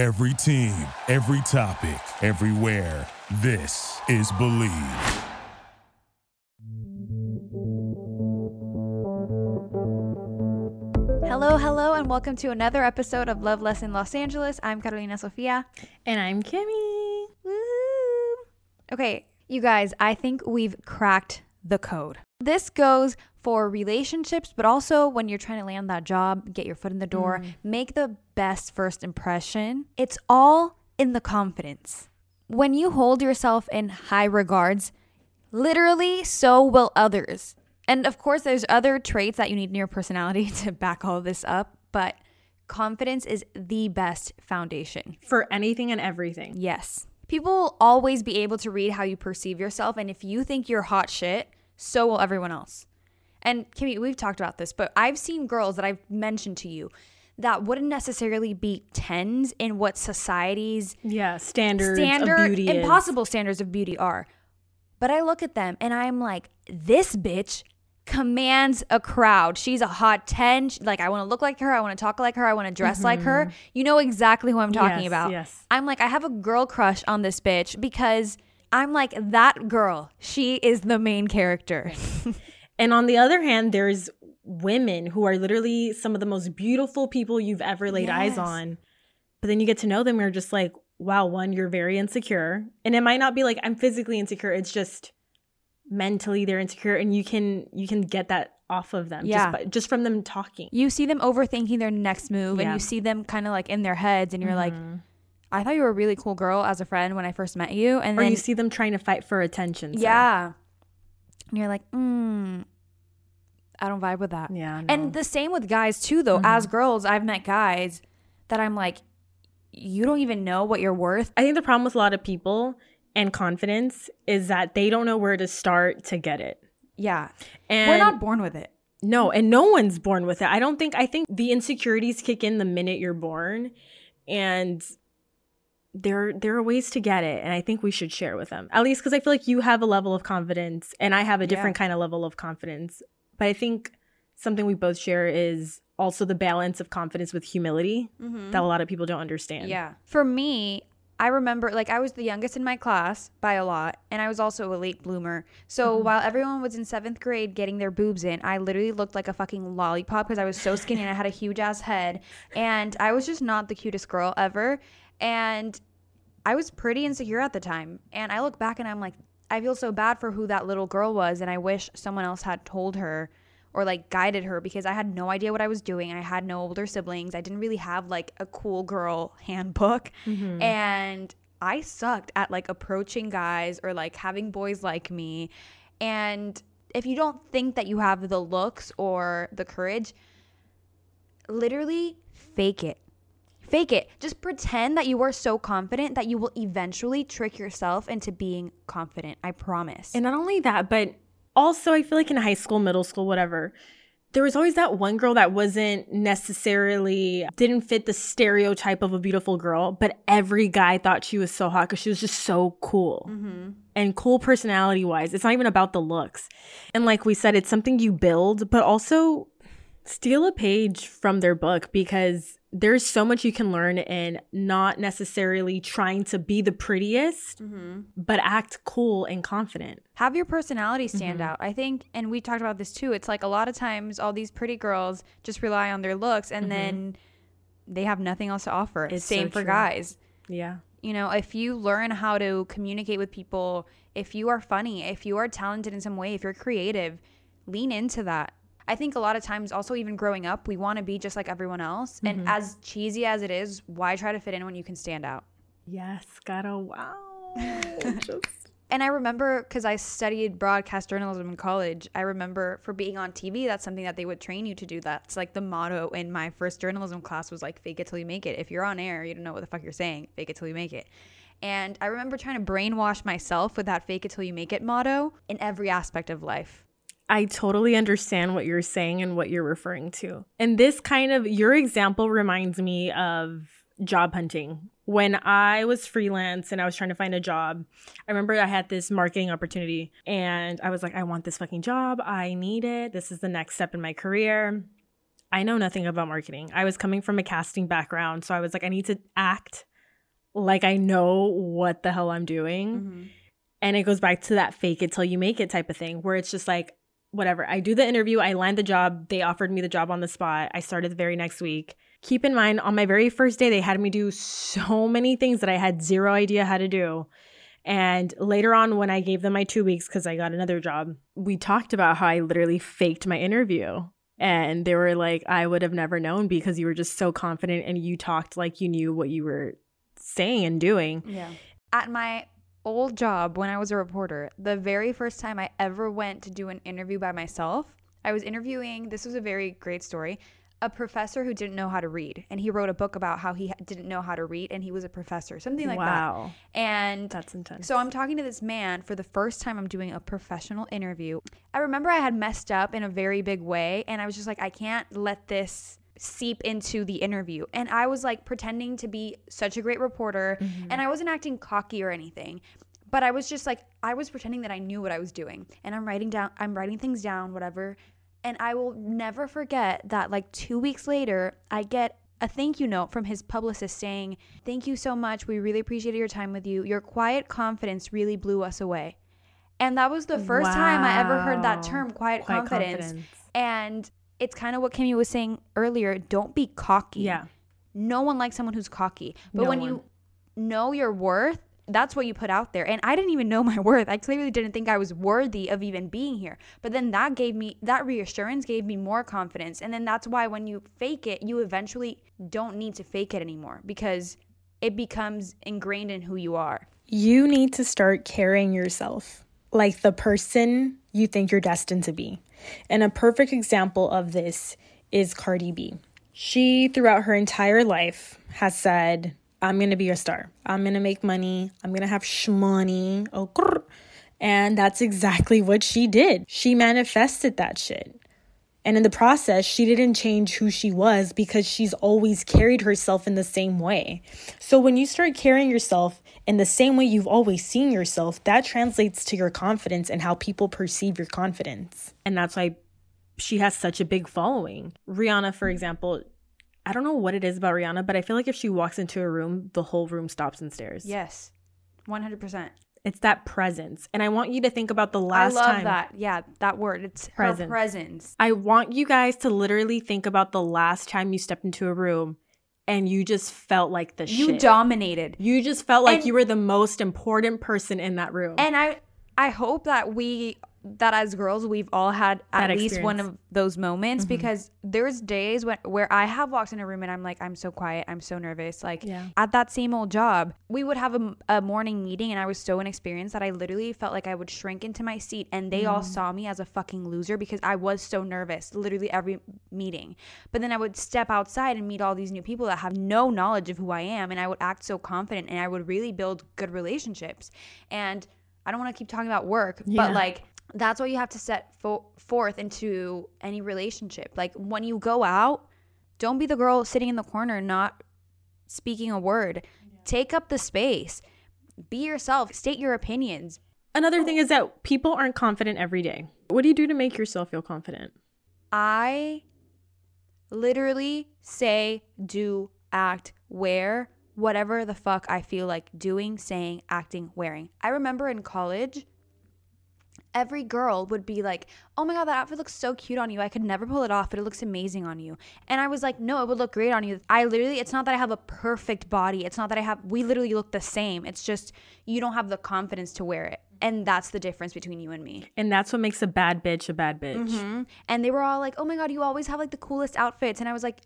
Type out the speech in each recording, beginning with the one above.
Every team, every topic, everywhere. This is Bleav. Hello, hello, and welcome to another episode of Love Lesson Los Angeles. I'm Carolina Sofia. And I'm Kimmy. Woohoo! Okay, you guys, I think we've cracked the code. This goes for relationships, but also when you're trying to land that job, get your foot in the door, mm. make the best first impression. It's all in the confidence. When you hold yourself in high regards, literally, so will others. And of course, there's other traits that you need in your personality to back all this up, but confidence is the best foundation. For anything and everything. Yes. People will always be able to read how you perceive yourself. And if you think you're hot shit, so will everyone else. And Kimmy, we've talked about this, but I've seen girls that I've mentioned to you that wouldn't necessarily be tens in what society's Yeah, standards standard, of beauty is. impossible standards of beauty are. But I look at them and I'm like, this bitch commands a crowd. She's a hot 10. She- Like, I want to look like her. I want to talk like her. I want to dress like her. You know exactly who I'm talking Mm-hmm. Yes, about. yes. I'm like, I have a girl crush on this bitch because I'm like, that girl, she is the main character. And on the other hand, there's women who are literally some of the most beautiful people you've ever laid eyes on. But then you get to know them, and you're just like, wow, one, you're very insecure. And it might not be like I'm physically insecure, it's just mentally they're insecure, and you can you can get that off of them Yeah. just, by, just from them talking. you see them overthinking their next move and you see them kind of like in their heads and you're like, mm-hmm. I thought you were a really cool girl as a friend when I first met you. And Or then you see them trying to fight for attention. so- Yeah. And you're like, mm, I don't vibe with that. Yeah. And the same with guys too, though. As girls, I've met guys that I'm like, you don't even know what you're worth. I think the problem with a lot of people and confidence is that they don't know where to start to get it. Yeah. And We're not born with it. no, and no one's born with it. I don't think I think the insecurities kick in the minute you're born and there there are ways to get it and I think we should share with them. At least cuz I feel like you have a level of confidence and I have a different kind of level of confidence. But I think something we both share is also the balance of confidence with humility that a lot of people don't understand. Mm-hmm. Yeah. For me, I remember like I was the youngest in my class by a lot, and I was also a late bloomer. So while everyone was in seventh grade getting their boobs in, I literally looked like a fucking lollipop because I was so skinny and I had a huge ass head, and I was just not the cutest girl ever. And I was pretty insecure at the time, and I look back and I'm like, I feel so bad for who that little girl was, and I wish someone else had told her or like guided her because I had no idea what I was doing. I had no older siblings. I didn't really have like a cool girl handbook. Mm-hmm. And I sucked at like approaching guys or like having boys like me. And if you don't think that you have the looks or the courage, literally fake it. Fake it. Just pretend that you are so confident that you will eventually trick yourself into being confident. I promise. And not only that, but also I feel like in high school, middle school, whatever, there was always that one girl that wasn't necessarily didn't fit the stereotype of a beautiful girl, but every guy thought she was so hot because she was just so cool mm-hmm. and cool personality wise. It's not even about the looks. And like we said, it's something you build, but also steal a page from their book because there's so much you can learn in not necessarily trying to be the prettiest, but act cool and confident. have your personality stand Mm-hmm. out. I think, and we talked about this too. It's like a lot of times all these pretty girls just rely on their looks and then they have nothing else to offer. Mm-hmm. It's Same so for true. guys. Yeah. You know, if you learn how to communicate with people, if you are funny, if you are talented in some way, if you're creative, lean into that. I think a lot of times, also, even growing up, we want to be just like everyone else. Mm-hmm. And as cheesy as it is, why try to fit in when you can stand out? Yes, gotta wow. Just And I remember because I studied broadcast journalism in college, I remember for being on TV, that's something that they would train you to do. That's like the motto in my first journalism class was like, fake it till you make it. If you're on air, you don't know what the fuck you're saying, fake it till you make it. And I remember trying to brainwash myself with that fake it till you make it motto in every aspect of life. I totally understand what you're saying and what you're referring to. And this kind of your example reminds me of job hunting. When I was freelance and I was trying to find a job, I remember I had this marketing opportunity and I was like, I want this fucking job. I need it. This is the next step in my career. I know nothing about marketing. I was coming from a casting background. So I was like, I need to act. like I know what the hell I'm doing. Mm-hmm. And it goes back to that fake it till you make it type of thing where it's just like, whatever. I do the interview, I land the job. They offered me the job on the spot. I started the very next week. Keep in mind, on my very first day, they had me do so many things that I had zero idea how to do. And later on, when I gave them my two weeks because I got another job, we talked about how I literally faked my interview. And they were like, I would have never known because you were just so confident and you talked like you knew what you were saying and doing. Yeah. At my old job when I was a reporter, the very first time I ever went to do an interview by myself, I was interviewing, this was a very great story, a professor who didn't know how to read. And he wrote a book about how he didn't know how to read and he was a professor, something like wow. that. And That's intense. so I'm talking to this man for the first time I'm doing a professional interview. I remember I had messed up in a very big way and I was just like I can't let this seep into the interview. And I was like pretending to be such a great reporter mm-hmm. and I wasn't acting cocky or anything. But I was just like I was pretending that I knew what I was doing. And I'm writing down I'm writing things down whatever. And I will never forget that like 2 weeks later I get a thank you note from his publicist saying, Thank you so much. We really appreciated your time with you. Your quiet confidence really blew us away. And that was the first time I ever heard that term, quiet, Quiet confidence. confidence. And it's kind of what Kimmy was saying earlier don't be cocky. Yeah. No one likes someone who's cocky. But No when one. you know your worth, that's what you put out there. And I didn't even know my worth. I clearly didn't think I was worthy of even being here. But then that gave me that reassurance gave me more confidence. And then that's why when you fake it, you eventually don't need to fake it anymore because it becomes ingrained in who you are. You need to start carrying yourself like the person you think you're destined to be. And a perfect example of this is Cardi B. She, throughout her entire life, has said, I'm gonna be a star. I'm gonna make money. I'm gonna have shmoney. Oh, and that's exactly what she did. She manifested that shit. And in the process, she didn't change who she was because she's always carried herself in the same way. So when you start carrying yourself in the same way you've always seen yourself, that translates to your confidence and how people perceive your confidence. And that's why she has such a big following. Rihanna, for example, I don't know what it is about Rihanna, but I feel like if she walks into a room, the whole room stops and stares. Yes. 100%. It's that presence. And I want you to think about the last time. I love time. that. Yeah, that word. It's Presence. presence. I want you guys to literally think about the last time you stepped into a room and you just felt like the You shit. dominated. you just felt like And- you were the most important person in that room. And I I hope that we that as girls we've all had at That least one of those moments Mhm. because there's days when where I have walked in a room and I'm like I'm so quiet, I'm so nervous. Like Yeah. at that same old job, we would have a, a morning meeting and I was so inexperienced that I literally felt like I would shrink into my seat and they all saw me as a fucking loser because I was so nervous literally every meeting. But then I would step outside and meet all these new people that have no knowledge of who I am and I would act so confident and I would really build good relationships. And I don't want to keep talking about work, Yeah. but like that's what you have to set fo- forth into any relationship. Like when you go out, don't be the girl sitting in the corner not speaking a word. Take up the space. Be yourself. State your opinions. Another thing is that people aren't confident every day. What do you do to make yourself feel confident? I literally say, do, act, wear whatever the fuck I feel like doing, saying, acting, wearing. I remember in college, every girl would be like, oh my God, that outfit looks so cute on you. I could never pull it off, but it looks amazing on you. And I was like, no, it would look great on you. I literally, it's not that I have a perfect body. It's not that I have, we literally look the same. It's just you don't have the confidence to wear it. And that's the difference between you and me. And that's what makes a bad bitch a bad bitch. Mhm. And they were all like, "Oh my god, you always have like the coolest outfits." And I was like,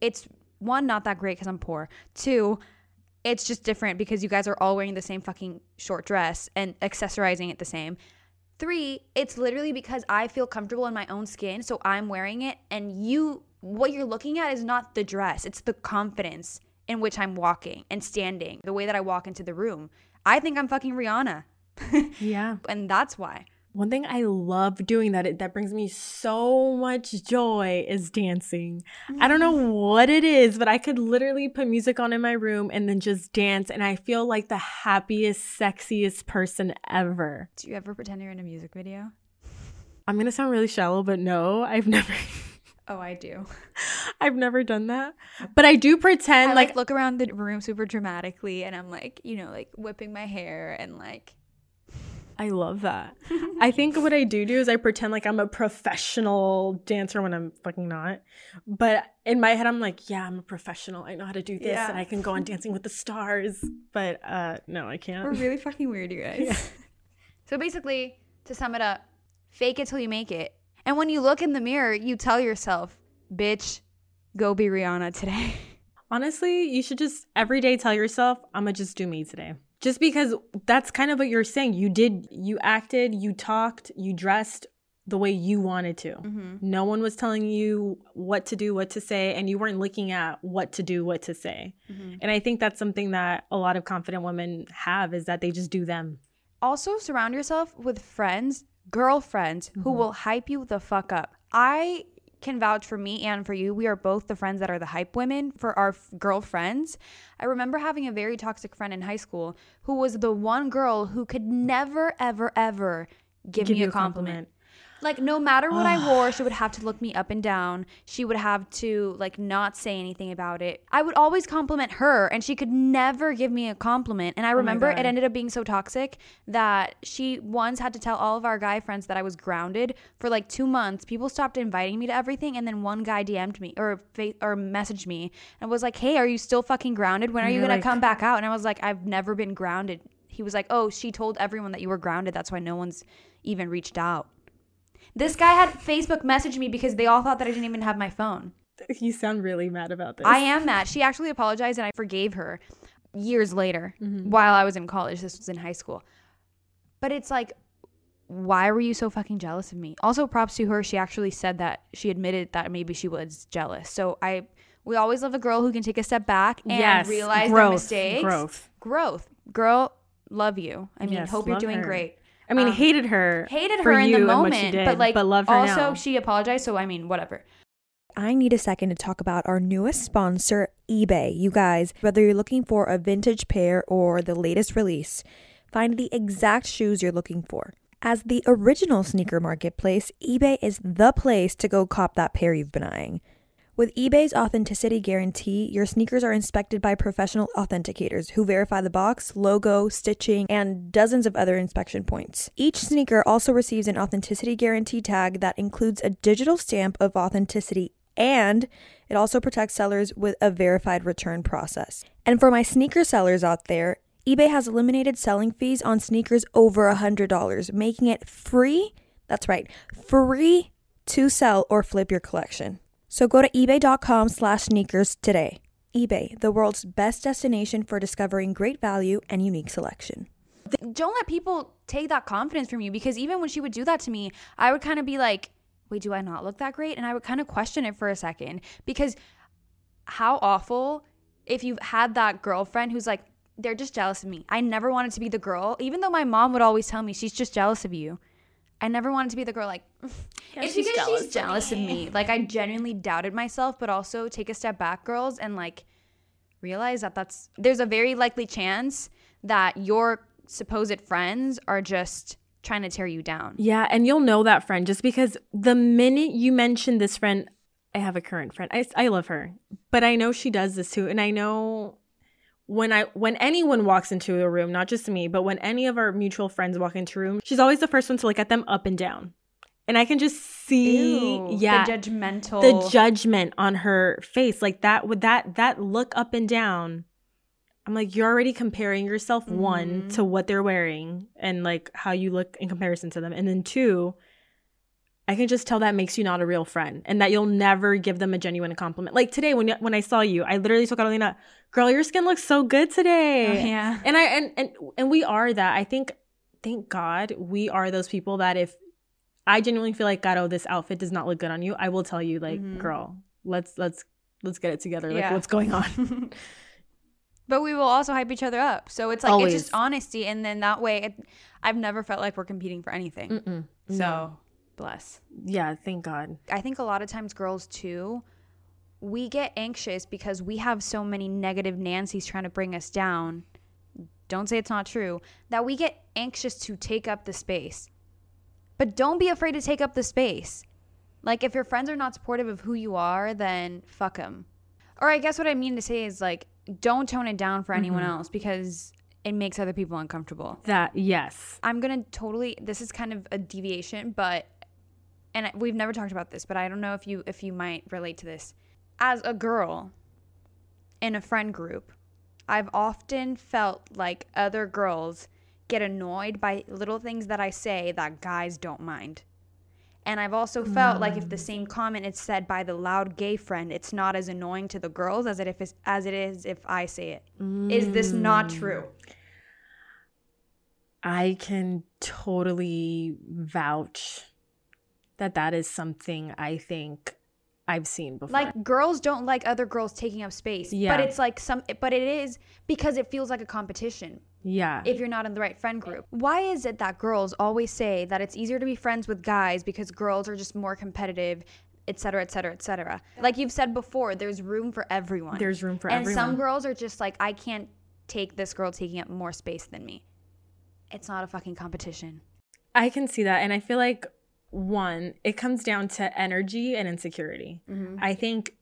"It's one not that great cuz I'm poor. Two, it's just different because you guys are all wearing the same fucking short dress and accessorizing it the same." Three, it's literally because I feel comfortable in my own skin, so I'm wearing it and you what you're looking at is not the dress, it's the confidence in which I'm walking and standing, the way that I walk into the room. I think I'm fucking Rihanna. Yeah. and that's why. One thing I love doing that it, that brings me so much joy is dancing. I don't know mm. what it is, but I could literally put music on in my room and then just dance and I feel like the happiest, sexiest person ever. Do you ever pretend you're in a music video? I'm going to sound really shallow, but no, I've never Oh, I do. I've never done that. But I do pretend I like, like look around the room super dramatically and I'm like, you know, like whipping my hair and like I love that. I think what I do do is I pretend like I'm a professional dancer when I'm fucking not. But in my head I'm like, yeah, I'm a professional. I know how to do this Yeah. and I can go on Dancing with the Stars. But uh no, I can't. we're really fucking weird, you guys. So basically, to sum it up, fake it till you make it. And when you look in the mirror, you tell yourself, bitch, go be Rihanna today. Honestly, you should just every day tell yourself, I'm gonna just do me today. Just because that's kind of what you're saying. You did, you acted, you talked, you dressed the way you wanted to. Mm-hmm. No one was telling you what to do, what to say, and you weren't looking at what to do, what to say. Mm-hmm. And I think that's something that a lot of confident women have is that they just do them. Also, surround yourself with friends, girlfriends who will hype you the fuck up. I can vouch for me and for you. We are both the friends that are the hype women for our f- girlfriends. I remember having a very toxic friend in high school who was the one girl who could never, ever, ever give, me you a compliment. Like no matter what I wore, she would have to look me up and down. She would have to like not say anything about it. I would always compliment her and she could never give me a compliment. And I remember it ended up being so toxic that she once had to tell all of our guy friends that I was grounded for like 2 months. People stopped inviting me to everything and then one guy DM'd me or or messaged me and was like, "Hey, are you still fucking grounded? When are you going like- to come back out?" And I was like, "I've never been grounded." He was like, "Oh, she told everyone that you were grounded. That's why no one's even reached out." This guy had Facebook message me because they all thought that I didn't even have my phone. You sound really mad about this. I am mad. She actually apologized and I forgave her years later mm-hmm. while I was in college. This was in high school. But it's like, why were you so fucking jealous of me? Also, props to her. She actually said that she admitted that maybe she was jealous. So I, we always love a girl who can take a step back and yes, realize growth, their mistakes. Growth. Growth. Girl, love you. I mean, Yes, hope you're doing her. great. I mean, Um, hated her. hated her in the and what she moment, did, but like but love her also now. she apologized. So I mean, whatever. I need a second to talk about our newest sponsor, eBay. You guys, whether you're looking for a vintage pair or the latest release, find the exact shoes you're looking for. As the original sneaker marketplace, eBay is the place to go cop that pair you've been eyeing. With eBay's authenticity guarantee, your sneakers are inspected by professional authenticators who verify the box, logo, stitching, and dozens of other inspection points. Each sneaker also receives an authenticity guarantee tag that includes a digital stamp of authenticity and it also protects sellers with a verified return process. And for my sneaker sellers out there, eBay has eliminated selling fees on sneakers over $100, making it free, that's right, free to sell or flip your collection. So go to ebay.com slash sneakers today. eBay, the world's best destination for discovering great value and unique selection. don't let people take that confidence from you because even when she would do that to me, I would kind of be like, wait, do I not look that great? And I would kind of question it for a second because how awful if you've had that girlfriend who's like, they're just jealous of me. I never wanted to be the girl, even though my mom would always tell me she's just jealous of you. I never wanted to be the girl like, it's she's because jealous she's of jealous of me. Like, I genuinely doubted myself, but also take a step back, girls, and like realize that that's there's a very likely chance that your supposed friends are just trying to tear you down. Yeah, and you'll know that friend just because the minute you mention this friend, I have a current friend. I, I love her, but I know she does this too, and I know when I when anyone walks into a room, not just me, but when any of our mutual friends walk into a room, she's always the first one to look at them up and down, and I can just see, Ew, yeah, the judgmental. the judgment on her face, like that with that that look up and down. I'm like, you're already comparing yourself one mm-hmm. to what they're wearing and like how you look in comparison to them, and then two, I can just tell that makes you not a real friend, and that you'll never give them a genuine compliment. Like today, when when I saw you, I literally told Carolina, "Girl, your skin looks so good today." Oh, yeah. and I and and and we are that. I think, thank God, we are those people that if I genuinely feel like, God, oh, this outfit does not look good on you, I will tell you, like, mm-hmm. girl, let's let's let's get it together. Like, Yeah. what's going on? But we will also hype each other up. So it's like Always. it's just honesty, and then that way, it, I've never felt like we're competing for anything. Mm-mm. So bless. yeah, thank God. I think a lot of times girls too, we get anxious because we have so many negative Nancy's trying to bring us down. Don't say it's not true. That we get anxious to take up the space. But don't be afraid to take up the space. Like if your friends are not supportive of who you are, then fuck them. Or I guess what I mean to say is like don't tone it down for anyone mm-hmm. else because it makes other people uncomfortable. That yes. I'm gonna totally. This is kind of a deviation, but and we've never talked about this, but I don't know if you if you might relate to this. As a girl in a friend group, I've often felt like other girls get annoyed by little things that I say that guys don't mind. And I've also felt like if the mm. same comment is said by the loud gay friend, it's not as annoying to the girls as it if it's, as it is if I say it. Is this not mm. true? I can totally vouch that that is something I think I've seen before. Like girls don't like other girls taking up space. Yeah. But it's like some but it is because it feels like a competition yeah. if you're not in the right friend group. Why is it that girls always say that it's easier to be friends with guys because girls are just more competitive, et cetera, et cetera, et cetera? Like you've said before, there's room for everyone. There's room for and everyone. some girls are just like, I can't take this girl taking up more space than me. It's not a fucking competition. I can see that. And I feel like, one, it comes down to energy and insecurity. Mm-hmm. I think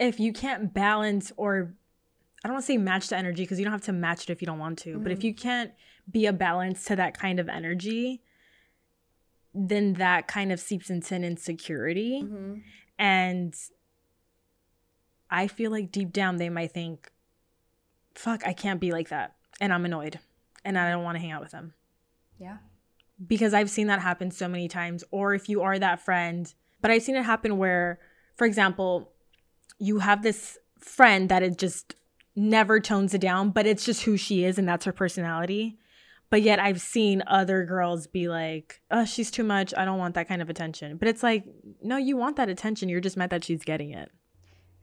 if you can't balance or, I don't want to say match the energy because you don't have to match it if you don't want to, but if mm-hmm. you can't be a balance to that kind of energy, then that kind of seeps into an insecurity. Mm-hmm. And I feel like deep down they might think, fuck, I can't be like that. And I'm annoyed and I don't want to hang out with them Yeah. Because I've seen that happen so many times. Or if you are that friend, but I've seen it happen where, for example, you have this friend that it just never tones it down, but it's just who she is and that's her personality. But yet I've seen other girls be like, oh, she's too much. I don't want that kind of attention. But it's like, no, you want that attention. You're just mad that she's getting it.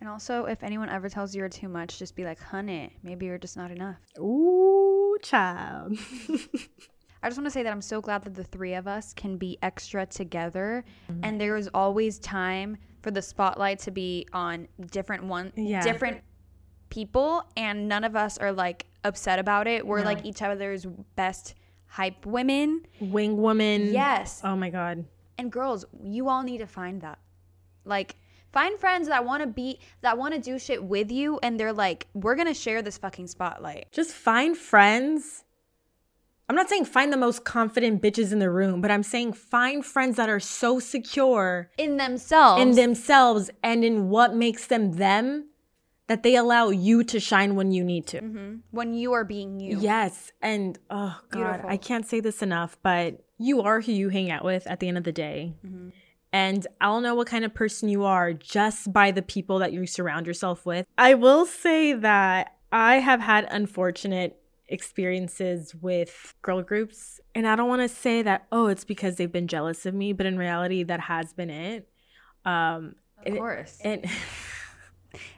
And also, if anyone ever tells you you're too much, just be like, honey, maybe you're just not enough. Ooh, child. I just want to say that I'm so glad that the three of us can be extra together, mm-hmm. and there is always time for the spotlight to be on different one, Yeah. different people, and none of us are like upset about it. We're like each other's best hype women. Wing woman. Yes, Oh my God. and girls, you all need to find that. Like, find friends that want to be that want to do shit with you, and they're like, we're gonna share this fucking spotlight. just find friends. I'm not saying find the most confident bitches in the room, but I'm saying find friends that are so secure In themselves, in themselves and in what makes them them that they allow you to shine when you need to. Mm-hmm. when you are being you. Yes. And oh God, Beautiful. I can't say this enough, but you are who you hang out with at the end of the day. Mm-hmm. And I'll know what kind of person you are just by the people that you surround yourself with. I will say that I have had unfortunate experiences with girl groups. And I don't want to say that, oh, it's because they've been jealous of me, but in reality, that has been it. Um, Of it- course. And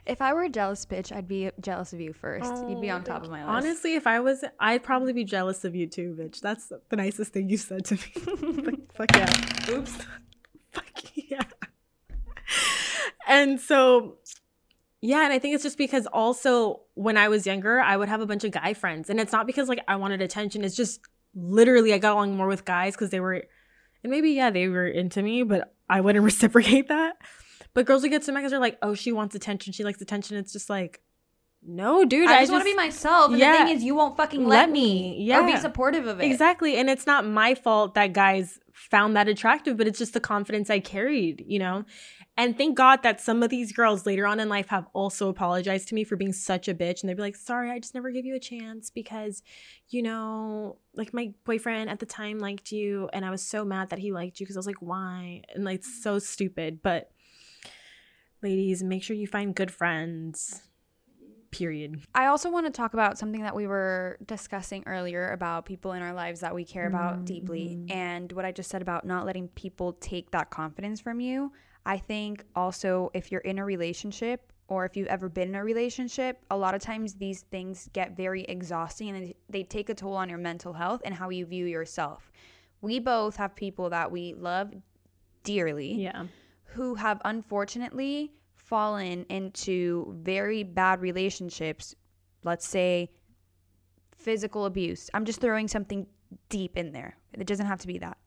If I were a jealous bitch, I'd be jealous of you first. You'd be on top of my list. Honestly, if I was, I'd probably be jealous of you too, bitch. That's the nicest thing you said to me. Like, fuck yeah. Oops. fuck yeah. And so, yeah, and I think it's just because also when I was younger, I would have a bunch of guy friends. And it's not because like I wanted attention, it's just literally I got along more with guys because they were, and maybe, yeah, they were into me, but I wouldn't reciprocate that. But girls would get to me because they're like, oh, she wants attention. She likes attention. It's just like, no, dude. I just, want to be myself. And Yeah. the thing is, you won't fucking Let let, me. me. Or be supportive of it. Exactly. And it's not my fault that guys found that attractive, but it's just the confidence I carried, you know? And thank God that some of these girls later on in life have also apologized to me for being such a bitch. And they'd be like, sorry, I just never gave you a chance because, you know, like my boyfriend at the time liked you. And I was so mad that he liked you because I was like, why? And like, so stupid. But ladies, make sure you find good friends, period. I also want to talk about something that we were discussing earlier about people in our lives that we care about deeply. Mm-hmm. And what I just said about not letting people take that confidence from you. I think also if you're in a relationship or if you've ever been in a relationship, a lot of times these things get very exhausting and they take a toll on your mental health and how you view yourself. We both have people that we love dearly Yeah. who have unfortunately fallen into very bad relationships, let's say physical abuse. I'm just throwing something deep in there. It doesn't have to be that.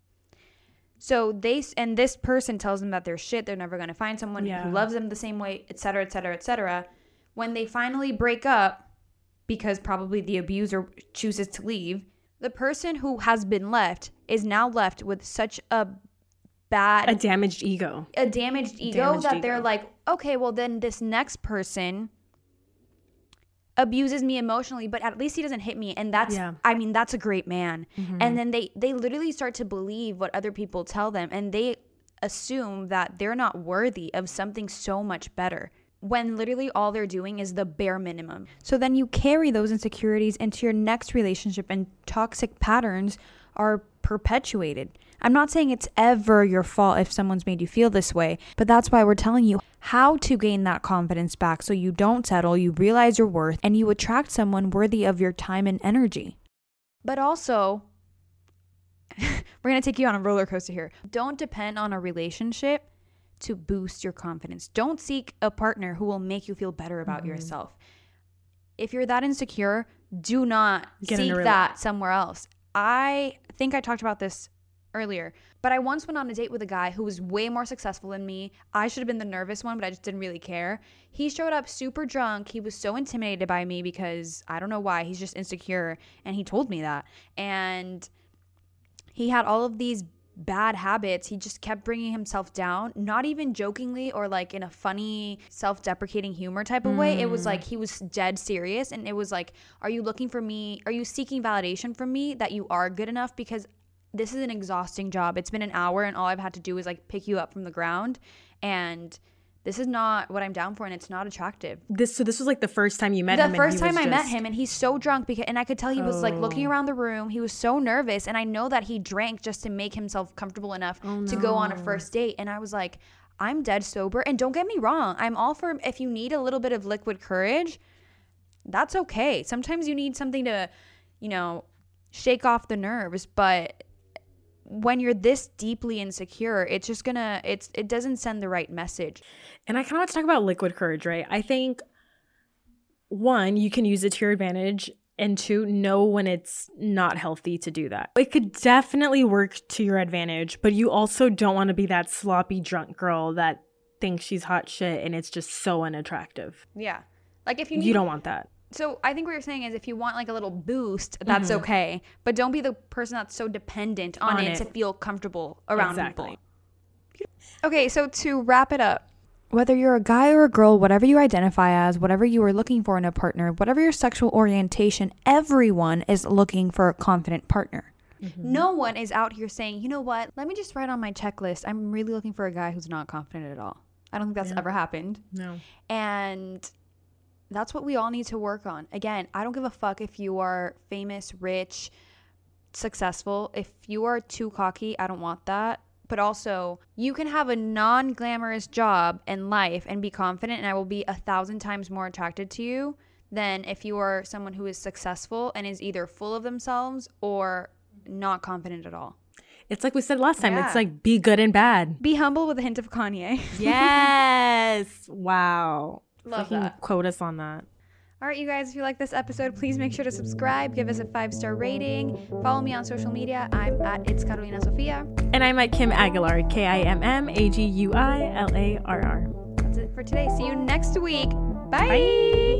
So they and this person tells them that they're shit. They're never going to find someone Yeah. who loves them the same way, etc., etc., et cetera, et cetera. When they finally break up, because probably the abuser chooses to leave, the person who has been left is now left with such a bad A damaged ego. a damaged ego Damaged that they're like, okay, well then this next person abuses me emotionally, but at least he doesn't hit me, and that's Yeah. I mean that's a great man. Mm-hmm. And then they they literally start to believe what other people tell them, and they assume that they're not worthy of something so much better. When literally all they're doing is the bare minimum. So then you carry those insecurities into your next relationship, and toxic patterns are perpetuated. I'm not saying it's ever your fault if someone's made you feel this way, but that's why we're telling you how to gain that confidence back so you don't settle, you realize your worth, and you attract someone worthy of your time and energy. But also, we're going to take you on a roller coaster here. Don't depend on a relationship to boost your confidence. Don't seek a partner who will make you feel better about yourself. If you're that insecure, do not Get seek that somewhere else. I think I talked about this earlier, but I once went on a date with a guy who was way more successful than me. I should have been the nervous one, but I just didn't really care. He showed up super drunk. He was so intimidated by me because I don't know why. He's just insecure. And he told me that. And he had all of these bad habits. He just kept bringing himself down, not even jokingly or like in a funny, self deprecating humor type of way. It was like he was dead serious. And it was like, Are you looking for me? Are you seeking validation from me that you are good enough? Because this is an exhausting job. It's been an hour and all I've had to do is like pick you up from the ground. And this is not what I'm down for and it's not attractive This so this was like the first time you met the him. and first he was time I met him, and he's so drunk because, and I could tell he was like looking Oh. around the room. He was so nervous, and I know that he drank just to make himself comfortable enough oh, to go on a first date. And I was like, I'm dead sober, and don't get me wrong, I'm all for if you need a little bit of liquid courage, that's okay. Sometimes you need something to, you know, shake off the nerves, but when you're this deeply insecure, it's just gonna it's it doesn't send the right message. And I kind of want to talk about liquid courage, right? I think one, you can use it to your advantage, and two, know when it's not healthy to do that. It could definitely work to your advantage, but you also don't want to be that sloppy drunk girl that thinks she's hot shit and it's just so unattractive. Yeah. Like if you need You don't want that. So I think what you're saying is if you want like a little boost, that's okay. But don't be the person that's so dependent on, Mm-hmm. On it, it. to feel comfortable around Exactly. people. Okay, so to wrap it up, whether you're a guy or a girl, whatever you identify as, whatever you are looking for in a partner, whatever your sexual orientation, everyone is looking for a confident partner. Mm-hmm. No one is out here saying, you know what, let me just write on my checklist. I'm really looking for a guy who's not confident at all. I don't think that's ever happened. No. And that's what we all need to work on. Again, I don't give a fuck if you are famous, rich, successful. If you are too cocky, I don't want that. But also, you can have a non glamorous job and life and be confident, and I will be a thousand times more attracted to you than if you are someone who is successful and is either full of themselves or not confident at all. It's like we said last time. Yeah. It's like be good and bad. Be humble with a hint of Kanye. Yes. wow. Love that. Quote us on that. All right, you guys, if you like this episode, please make sure to subscribe, give us a five star rating, follow me on social media. I'm at It's Carolina Sofia. And I'm at Kim Aguilar, K I M M A G U I L A R R. That's it for today. See you next week. Bye.